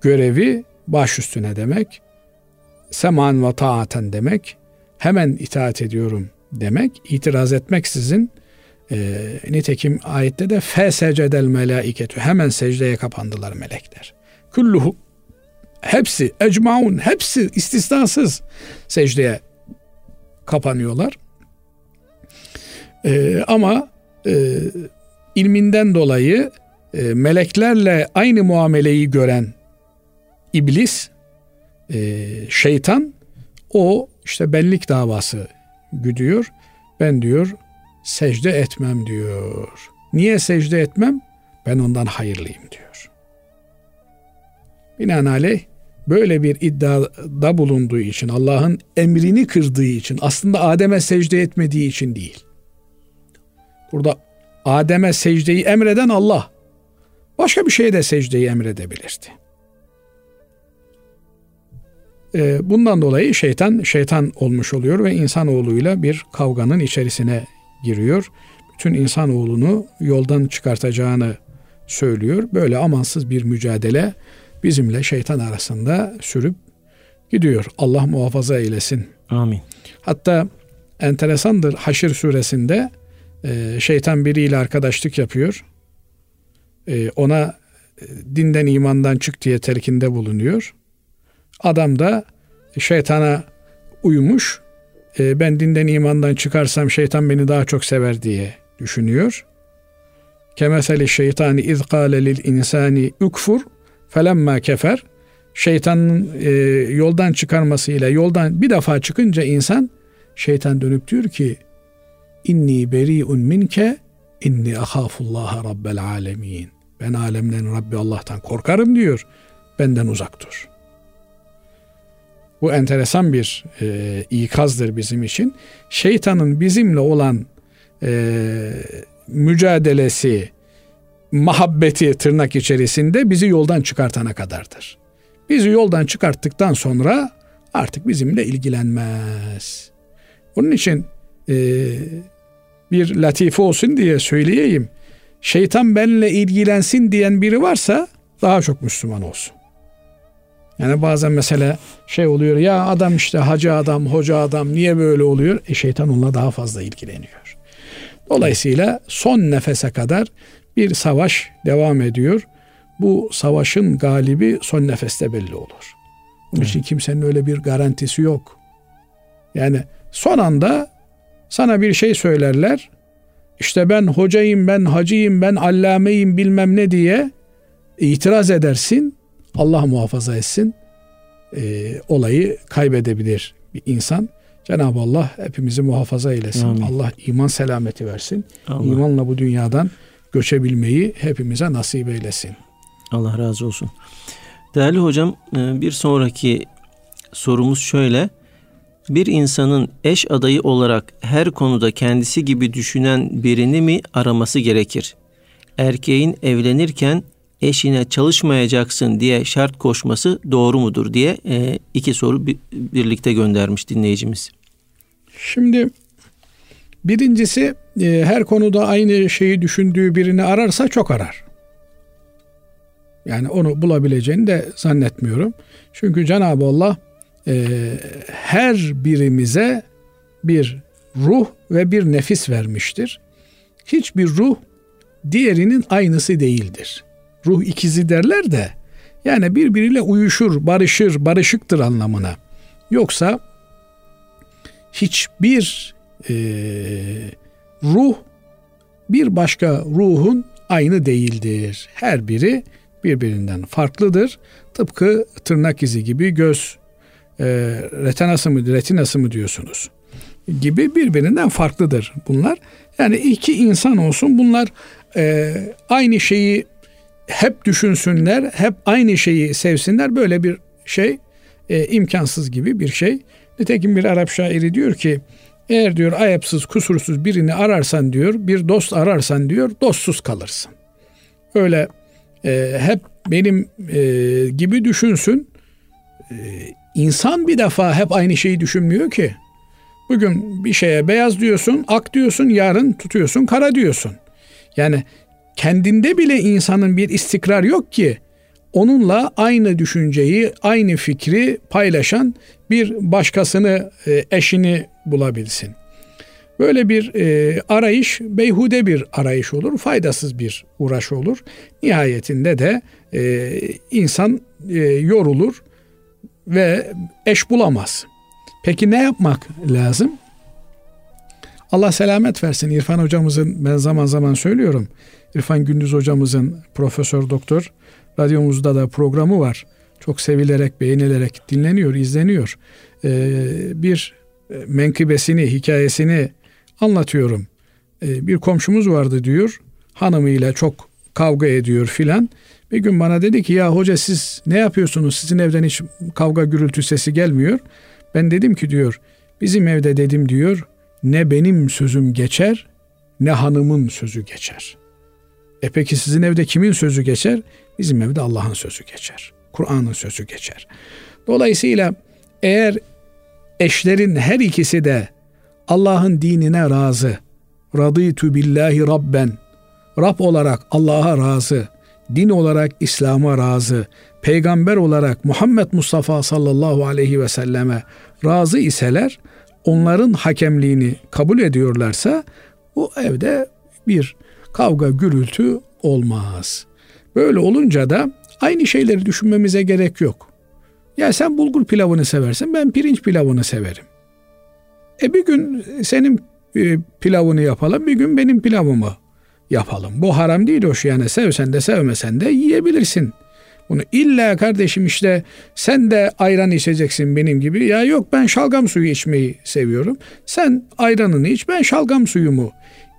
görevi baş üstüne demek, seman ve taaten demek, hemen itaat ediyorum demek, itiraz etmeksizin e, nitekim ayette de fesecedel melaiketü hemen secdeye kapandılar melekler. Kulluhu hepsi ecmaun hepsi istisnasız secdeye kapanıyorlar. E, ama e, ilminden dolayı e, meleklerle aynı muameleyi gören iblis, e, şeytan o işte benlik davası güdüyor. Ben diyor secde etmem diyor. Niye secde etmem? Ben ondan hayırlıyım diyor. Binaenaleyh böyle bir iddiada bulunduğu için, Allah'ın emrini kırdığı için, aslında Adem'e secde etmediği için değil. Burada Adem'e secdeyi emreden Allah. Başka bir şeye de secdeyi emredebilirdi. Ee, bundan dolayı şeytan şeytan olmuş oluyor ve insanoğluyla bir kavganın içerisine giriyor. Bütün insanoğlunu yoldan çıkartacağını söylüyor. Böyle amansız bir mücadele bizimle şeytan arasında sürüp gidiyor. Allah muhafaza eylesin. Amin. Hatta enteresandır Haşr suresinde e, şeytan biriyle arkadaşlık yapıyor. E, ona e, dinden imandan çık diye telkinde bulunuyor. Adam da şeytana uymuş e, ben dinden imandan çıkarsam şeytan beni daha çok sever diye düşünüyor. Kemeseli şeytani iz kâle lil insani ukfur felemma kefer şeytanın e, yoldan çıkarmasıyla yoldan bir defa çıkınca insan şeytan dönüp diyor ki inni beri'un minke inni ahafullaha rabbel alemin. Ben alemlerin Rabbi Allah'tan korkarım diyor. Benden uzak dur. Bu enteresan bir e, ikazdır bizim için. Şeytanın bizimle olan e, mücadelesi, muhabbeti tırnak içerisinde bizi yoldan çıkartana kadardır. Bizi yoldan çıkarttıktan sonra artık bizimle ilgilenmez. Onun için e, bir latife olsun diye söyleyeyim. Şeytan benimle ilgilensin diyen biri varsa daha çok Müslüman olsun. Yani bazen mesela şey oluyor ya adam işte hacı adam, hoca adam niye böyle oluyor? E şeytan onunla daha fazla ilgileniyor. Dolayısıyla son nefese kadar bir savaş devam ediyor. Bu savaşın galibi son nefeste belli olur. Onun için kimsenin öyle bir garantisi yok. Yani son anda sana bir şey söylerler. İşte ben hocayım, ben hacıyım, ben allameyim bilmem ne diye itiraz edersin. Allah muhafaza etsin. E, olayı kaybedebilir bir insan. Cenab-ı Allah hepimizi muhafaza eylesin. Amin. Allah iman selameti versin. Allah. İmanla bu dünyadan göçebilmeyi hepimize nasip eylesin. Allah razı olsun. Değerli hocam e, bir sonraki sorumuz şöyle. Bir insanın eş adayı olarak her konuda kendisi gibi düşünen birini mi araması gerekir? Erkeğin evlenirken eşine çalışmayacaksın diye şart koşması doğru mudur diye e, iki soru birlikte göndermiş dinleyicimiz. Şimdi Birincisi e, her konuda aynı şeyi düşündüğü birini ararsa çok arar. Yani onu bulabileceğini de zannetmiyorum. Çünkü Cenab-ı Allah e, her birimize bir ruh ve bir nefis vermiştir. Hiçbir ruh diğerinin aynısı değildir. Ruh ikizi derler de yani birbiriyle uyuşur, barışır, barışıktır anlamına. Yoksa hiçbir e, ruh bir başka ruhun aynı değildir. Her biri birbirinden farklıdır. Tıpkı tırnak izi gibi göz e, retinası mı retinası mı diyorsunuz gibi birbirinden farklıdır bunlar. Yani iki insan olsun bunlar e, aynı şeyi hep düşünsünler, hep aynı şeyi sevsinler. Böyle bir şey e, imkansız gibi bir şey. Nitekim bir Arap şairi diyor ki eğer diyor ayıpsız kusursuz birini ararsan diyor bir dost ararsan diyor dostsuz kalırsın. Öyle e, hep benim e, gibi düşünsün. E, insan bir defa hep aynı şeyi düşünmüyor ki. Bugün bir şeye beyaz diyorsun, ak diyorsun, yarın tutuyorsun, kara diyorsun. Yani kendinde bile insanın bir istikrar yok ki onunla aynı düşünceyi, aynı fikri paylaşan bir başkasını, e, eşini bulabilsin. Böyle bir e, arayış beyhude bir arayış olur, faydasız bir uğraş olur. Nihayetinde de e, insan yorulur ve eş bulamaz. Peki ne yapmak lazım? Allah selamet versin. İrfan hocamızın ben zaman zaman söylüyorum. İrfan Gündüz hocamızın profesör doktor radyomuzda da programı var. Çok sevilerek, beğenilerek dinleniyor, izleniyor. Ee, bir menkıbesini, hikayesini anlatıyorum. Ee, bir komşumuz vardı diyor. Hanımıyla çok kavga ediyor filan. Bir gün bana dedi ki ya hoca siz ne yapıyorsunuz? Sizin evden hiç kavga gürültü sesi gelmiyor. Ben dedim ki diyor bizim evde dedim diyor ne benim sözüm geçer ne hanımın sözü geçer. E peki sizin evde kimin sözü geçer? Bizim evde Allah'ın sözü geçer. Kur'an'ın sözü geçer. Dolayısıyla eğer eşlerin her ikisi de Allah'ın dinine razı, radıytu billahi rabben, Rab olarak Allah'a razı, din olarak İslam'a razı, peygamber olarak Muhammed Mustafa sallallahu aleyhi ve selleme razı iseler, onların hakemliğini kabul ediyorlarsa bu evde bir kavga gürültü olmaz. Böyle olunca da aynı şeyleri düşünmemize gerek yok. Ya sen bulgur pilavını seversin, ben pirinç pilavını severim. E bir gün senin e, pilavını yapalım, bir gün benim pilavımı yapalım. Bu haram değil hoş yani sevsen de sevmesen de yiyebilirsin. Bunu illa kardeşim işte sen de ayran içeceksin benim gibi. Ya yok ben şalgam suyu içmeyi seviyorum. Sen ayranını iç ben şalgam suyumu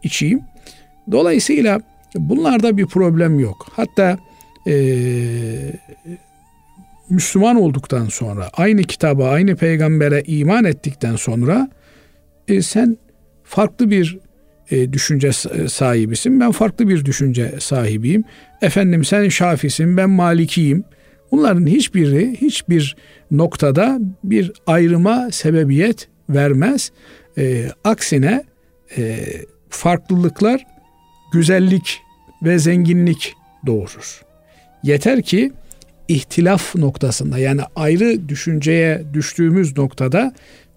içeyim. Dolayısıyla bunlarda bir problem yok. Hatta ee, Müslüman olduktan sonra aynı kitaba aynı peygambere iman ettikten sonra e, sen farklı bir e, düşünce e, sahibisin. Ben farklı bir düşünce sahibiyim. Efendim sen Şafisin, ben Malikiyim. Bunların hiçbiri hiçbir noktada bir ayrıma sebebiyet vermez. E, aksine e, farklılıklar güzellik ve zenginlik doğurur. Yeter ki ihtilaf noktasında yani ayrı düşünceye düştüğümüz noktada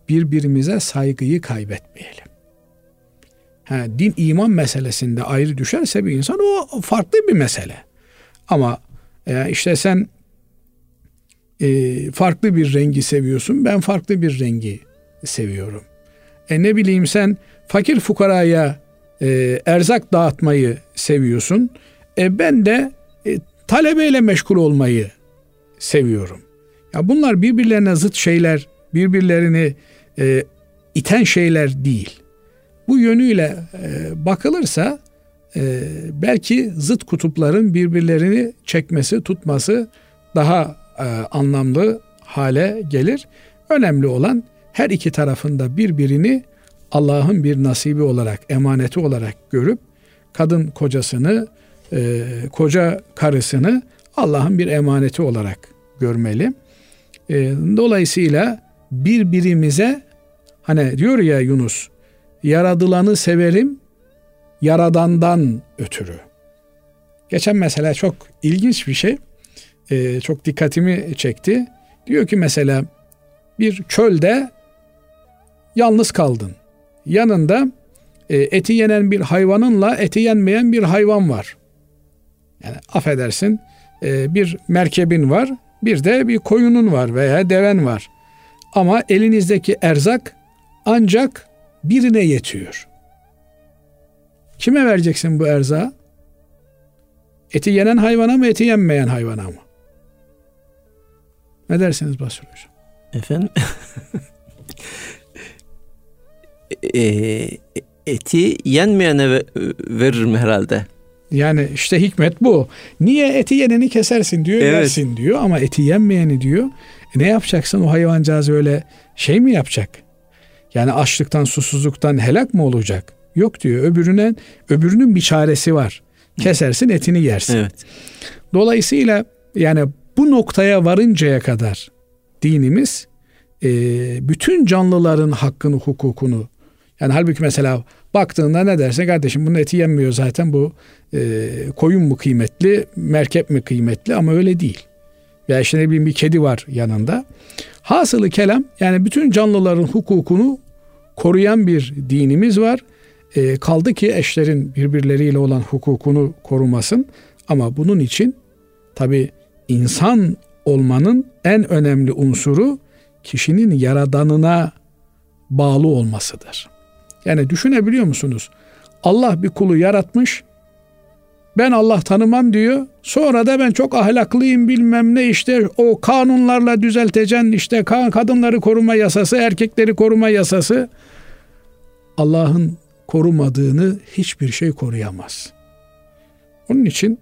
birbirimize saygıyı kaybetmeyelim. Ha, din iman meselesinde ayrı düşerse bir insan o farklı bir mesele. Ama e, işte sen e, farklı bir rengi seviyorsun, ben farklı bir rengi seviyorum. E ne bileyim sen fakir fukaraya e, erzak dağıtmayı seviyorsun. E ben de e, talebeyle meşgul olmayı seviyorum. Ya bunlar birbirlerine zıt şeyler, birbirlerini e, iten şeyler değil. Bu yönüyle e, bakılırsa e, belki zıt kutupların birbirlerini çekmesi, tutması daha e, anlamlı hale gelir. Önemli olan her iki tarafında birbirini Allah'ın bir nasibi olarak, emaneti olarak görüp kadın kocasını, e, koca karısını Allah'ın bir emaneti olarak görmeli. E, dolayısıyla birbirimize hani diyor ya Yunus yaradılanı severim yaradandan ötürü. Geçen mesela çok ilginç bir şey. Ee, çok dikkatimi çekti. Diyor ki mesela bir çölde yalnız kaldın. Yanında e, eti yenen bir hayvanınla eti yenmeyen bir hayvan var. Yani affedersin e, bir merkebin var bir de bir koyunun var veya deven var. Ama elinizdeki erzak ancak birine yetiyor. Kime vereceksin bu erzağı? Eti yenen hayvana mı, eti yenmeyen hayvana mı? Ne dersiniz Basri Hocam? Efendim? e, eti yenmeyene veririm herhalde. Yani işte hikmet bu. Niye eti yeneni kesersin diyor, evet. yersin diyor ama eti yenmeyeni diyor. E ne yapacaksın o hayvancağız öyle şey mi yapacak? Yani açlıktan, susuzluktan helak mı olacak? Yok diyor. Öbürüne öbürünün bir çaresi var. Kesersin etini yersin. Evet. Dolayısıyla yani bu noktaya varıncaya kadar dinimiz e, bütün canlıların hakkını, hukukunu yani halbuki mesela baktığında ne derse kardeşim bunun eti yenmiyor zaten bu e, koyun mu kıymetli, merkep mi kıymetli ama öyle değil. Veya işte ne bileyim bir kedi var yanında. Hasılı kelam yani bütün canlıların hukukunu koruyan bir dinimiz var. E, kaldı ki eşlerin birbirleriyle olan hukukunu korumasın. Ama bunun için tabi insan olmanın en önemli unsuru kişinin yaradanına bağlı olmasıdır. Yani düşünebiliyor musunuz? Allah bir kulu yaratmış. Ben Allah tanımam diyor. Sonra da ben çok ahlaklıyım bilmem ne işte o kanunlarla düzelteceksin işte kadınları koruma yasası, erkekleri koruma yasası. Allah'ın korumadığını hiçbir şey koruyamaz. Onun için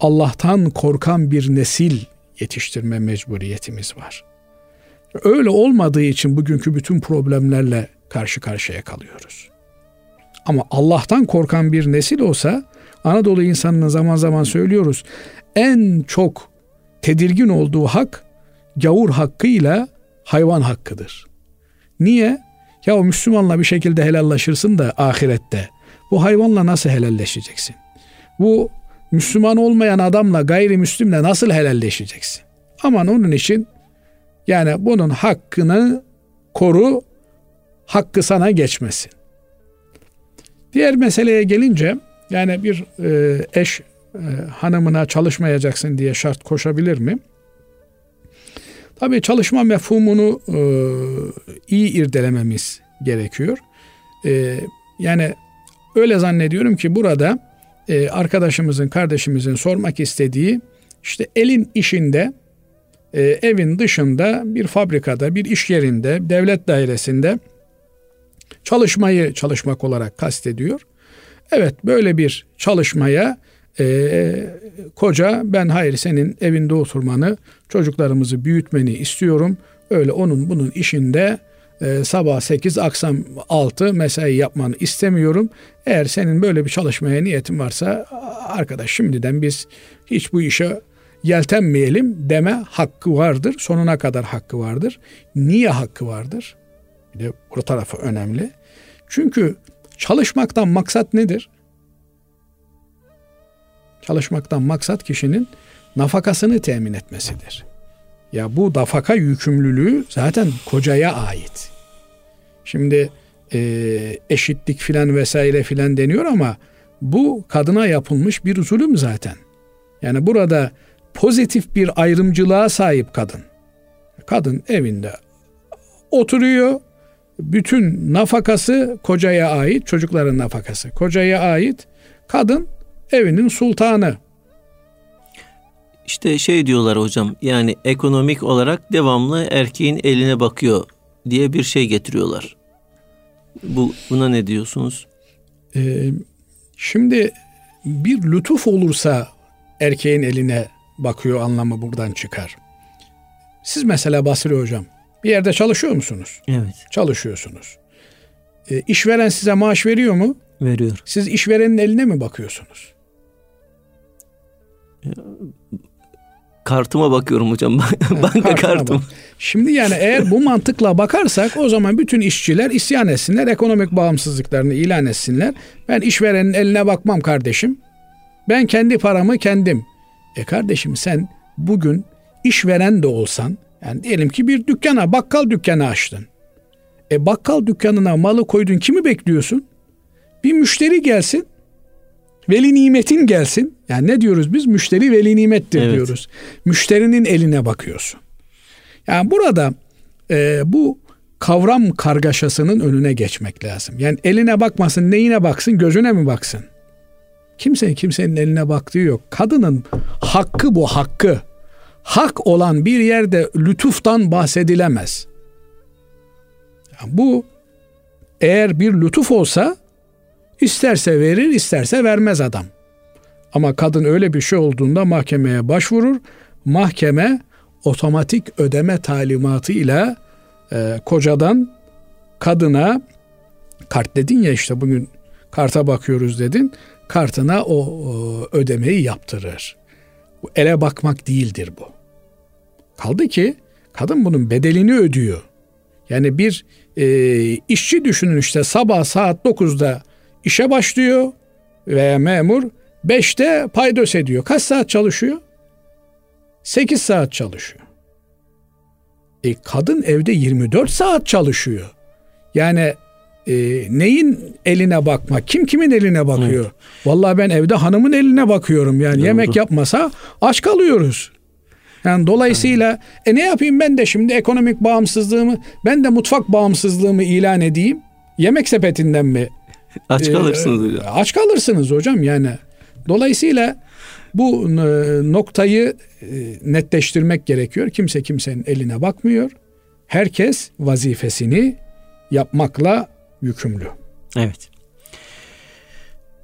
Allah'tan korkan bir nesil yetiştirme mecburiyetimiz var. Öyle olmadığı için bugünkü bütün problemlerle karşı karşıya kalıyoruz. Ama Allah'tan korkan bir nesil olsa Anadolu insanına zaman zaman söylüyoruz. En çok tedirgin olduğu hak gavur hakkıyla hayvan hakkıdır. Niye? Ya o Müslümanla bir şekilde helallaşırsın da ahirette. Bu hayvanla nasıl helalleşeceksin? Bu Müslüman olmayan adamla gayrimüslimle nasıl helalleşeceksin? Aman onun için yani bunun hakkını koru, hakkı sana geçmesin. Diğer meseleye gelince yani bir e, eş e, hanımına çalışmayacaksın diye şart koşabilir mi? Tabii çalışma mefhumunu e, iyi irdelememiz gerekiyor. Yani öyle zannediyorum ki burada arkadaşımızın, kardeşimizin sormak istediği işte elin işinde, evin dışında bir fabrikada, bir iş yerinde, devlet dairesinde çalışmayı çalışmak olarak kastediyor. Evet böyle bir çalışmaya e, koca ben hayır senin evinde oturmanı, çocuklarımızı büyütmeni istiyorum. Öyle onun bunun işinde e, sabah 8 akşam 6 mesai yapmanı istemiyorum. Eğer senin böyle bir çalışmaya niyetin varsa arkadaş şimdiden biz hiç bu işe yeltenmeyelim deme hakkı vardır. Sonuna kadar hakkı vardır. Niye hakkı vardır? Bir de bu tarafı önemli. Çünkü çalışmaktan maksat nedir? Çalışmaktan maksat kişinin nafakasını temin etmesidir. Ya bu nafaka yükümlülüğü zaten kocaya ait. Şimdi e, eşitlik filan vesaire filan deniyor ama bu kadına yapılmış bir zulüm zaten. Yani burada pozitif bir ayrımcılığa sahip kadın. Kadın evinde oturuyor. Bütün nafakası kocaya ait, çocukların nafakası kocaya ait. Kadın evinin sultanı. İşte şey diyorlar hocam yani ekonomik olarak devamlı erkeğin eline bakıyor diye bir şey getiriyorlar. Bu buna ne diyorsunuz? Ee, şimdi bir lütuf olursa erkeğin eline bakıyor anlamı buradan çıkar. Siz mesela Basri hocam bir yerde çalışıyor musunuz? Evet. Çalışıyorsunuz. E, işveren size maaş veriyor mu? Veriyor. Siz işverenin eline mi bakıyorsunuz? Kartıma bakıyorum hocam. Banka kartım. Şimdi yani eğer bu mantıkla bakarsak o zaman bütün işçiler isyan etsinler, ekonomik bağımsızlıklarını ilan etsinler. Ben işverenin eline bakmam kardeşim. Ben kendi paramı kendim. E kardeşim sen bugün işveren de olsan, yani diyelim ki bir dükkana, bakkal dükkanı açtın. E bakkal dükkanına malı koydun kimi bekliyorsun? Bir müşteri gelsin. Veli nimetin gelsin. Yani ne diyoruz biz? Müşteri veli nimettir evet. diyoruz. Müşterinin eline bakıyorsun. Yani burada e, bu kavram kargaşasının önüne geçmek lazım. Yani eline bakmasın, neyine baksın, gözüne mi baksın? Kimsenin kimsenin eline baktığı yok. Kadının hakkı bu hakkı. Hak olan bir yerde lütuftan bahsedilemez. Bu eğer bir lütuf olsa isterse verir isterse vermez adam. Ama kadın öyle bir şey olduğunda mahkemeye başvurur. Mahkeme otomatik ödeme talimatı ile e, kocadan kadına kart dedin ya işte bugün karta bakıyoruz dedin. Kartına o, o ödemeyi yaptırır. Ele bakmak değildir bu. Kaldı ki kadın bunun bedelini ödüyor. Yani bir e, işçi düşünün işte sabah saat 9'da işe başlıyor veya memur 5'te paydos ediyor. Kaç saat çalışıyor? 8 saat çalışıyor. E, kadın evde 24 saat çalışıyor. Yani e, neyin eline bakma? Kim kimin eline bakıyor? Evet. Vallahi ben evde hanımın eline bakıyorum. Yani Doğru. yemek yapmasa aç kalıyoruz. Yani dolayısıyla e ne yapayım ben de şimdi ekonomik bağımsızlığımı ben de mutfak bağımsızlığımı ilan edeyim. Yemek sepetinden mi? Aç kalırsınız hocam. Aç kalırsınız hocam yani. Dolayısıyla bu e, noktayı e, netleştirmek gerekiyor. Kimse kimsenin eline bakmıyor. Herkes vazifesini yapmakla yükümlü. Evet.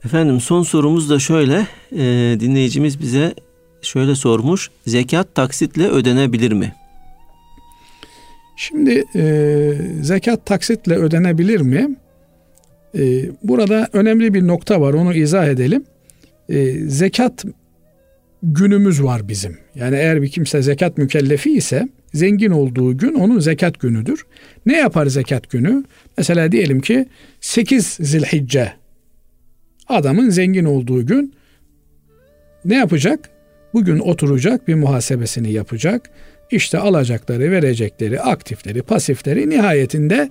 Efendim son sorumuz da şöyle. E, dinleyicimiz bize şöyle sormuş. Zekat taksitle ödenebilir mi? Şimdi e, zekat taksitle ödenebilir mi? E, burada önemli bir nokta var. Onu izah edelim. E, zekat günümüz var bizim. Yani eğer bir kimse zekat mükellefi ise zengin olduğu gün onun zekat günüdür. Ne yapar zekat günü? Mesela diyelim ki 8 Zilhicce adamın zengin olduğu gün ne yapacak? Bugün oturacak bir muhasebesini yapacak. İşte alacakları, verecekleri, aktifleri, pasifleri nihayetinde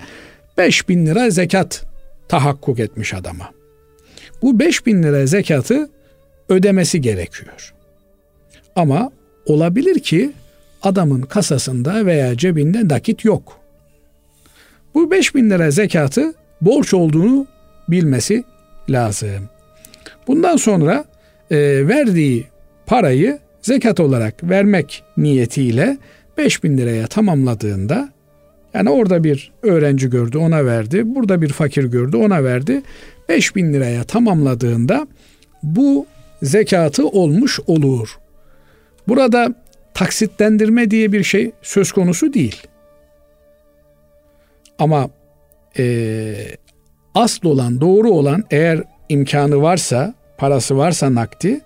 5 bin lira zekat tahakkuk etmiş adama. Bu 5 bin lira zekatı ödemesi gerekiyor. Ama olabilir ki adamın kasasında veya cebinde nakit yok. Bu 5 bin lira zekatı borç olduğunu bilmesi lazım. Bundan sonra e, verdiği parayı zekat olarak vermek niyetiyle 5 bin liraya tamamladığında yani orada bir öğrenci gördü ona verdi. Burada bir fakir gördü ona verdi. 5 bin liraya tamamladığında bu zekatı olmuş olur. Burada taksitlendirme diye bir şey söz konusu değil. Ama e, asıl olan, doğru olan eğer imkanı varsa, parası varsa nakdi,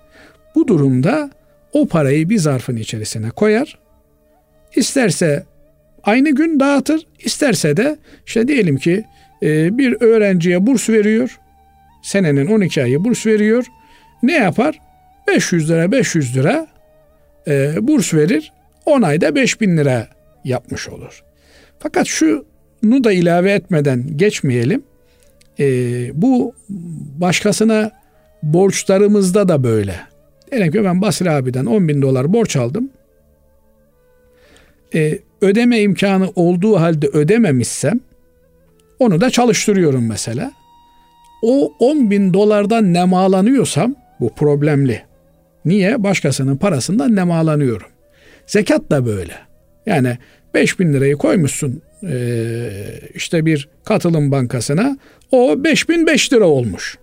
bu durumda o parayı bir zarfın içerisine koyar. İsterse aynı gün dağıtır, isterse de işte diyelim ki e, bir öğrenciye burs veriyor. Senenin 12 ayı burs veriyor. Ne yapar? 500 lira 500 lira e, burs verir. 10 ayda 5000 lira yapmış olur. Fakat şunu da ilave etmeden geçmeyelim. E, bu başkasına borçlarımızda da böyle. Diyelim ki ben Basri abiden 10 bin dolar borç aldım. E, ödeme imkanı olduğu halde ödememişsem onu da çalıştırıyorum mesela. O 10 bin dolardan nemalanıyorsam bu problemli. Niye? Başkasının parasından nemalanıyorum. Zekat da böyle. Yani 5 bin lirayı koymuşsun e, işte bir katılım bankasına o 5005 lira olmuş.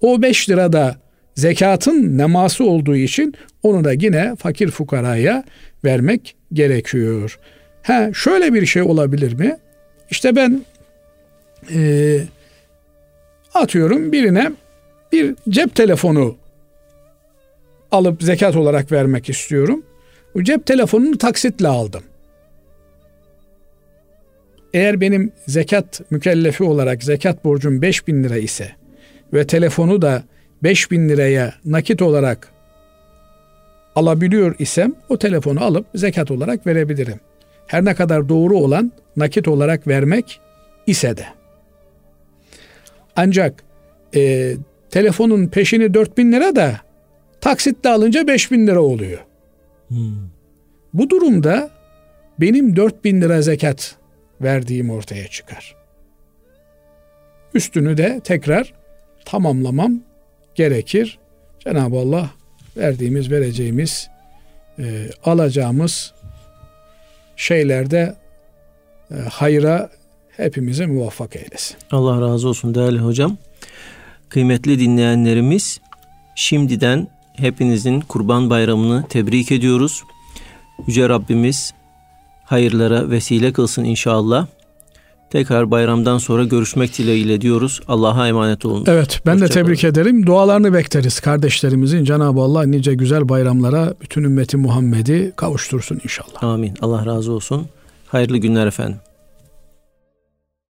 O 5 lira da zekatın neması olduğu için onu da yine fakir fukaraya vermek gerekiyor. Ha şöyle bir şey olabilir mi? İşte ben e, atıyorum birine bir cep telefonu alıp zekat olarak vermek istiyorum. Bu cep telefonunu taksitle aldım. eğer benim zekat mükellefi olarak zekat borcum 5 bin lira ise ve telefonu da 5 bin liraya nakit olarak alabiliyor isem o telefonu alıp zekat olarak verebilirim. Her ne kadar doğru olan nakit olarak vermek ise de. Ancak e, telefonun peşini 4 bin lira da taksitle alınca 5 bin lira oluyor. Hmm. Bu durumda benim 4 bin lira zekat verdiğim ortaya çıkar. Üstünü de tekrar tamamlamam gerekir. Cenab-ı Allah verdiğimiz, vereceğimiz, e, alacağımız şeylerde e, hayra hepimizi muvaffak eylesin. Allah razı olsun değerli hocam. Kıymetli dinleyenlerimiz şimdiden hepinizin Kurban Bayramını tebrik ediyoruz. Yüce Rabbimiz hayırlara vesile kılsın inşallah. Tekrar bayramdan sonra görüşmek dileğiyle diyoruz. Allah'a emanet olun. Evet ben Hoşça de tebrik kalın. ederim. Dualarını bekleriz kardeşlerimizin. Cenab-ı Allah nice güzel bayramlara bütün ümmeti Muhammed'i kavuştursun inşallah. Amin. Allah razı olsun. Hayırlı günler efendim.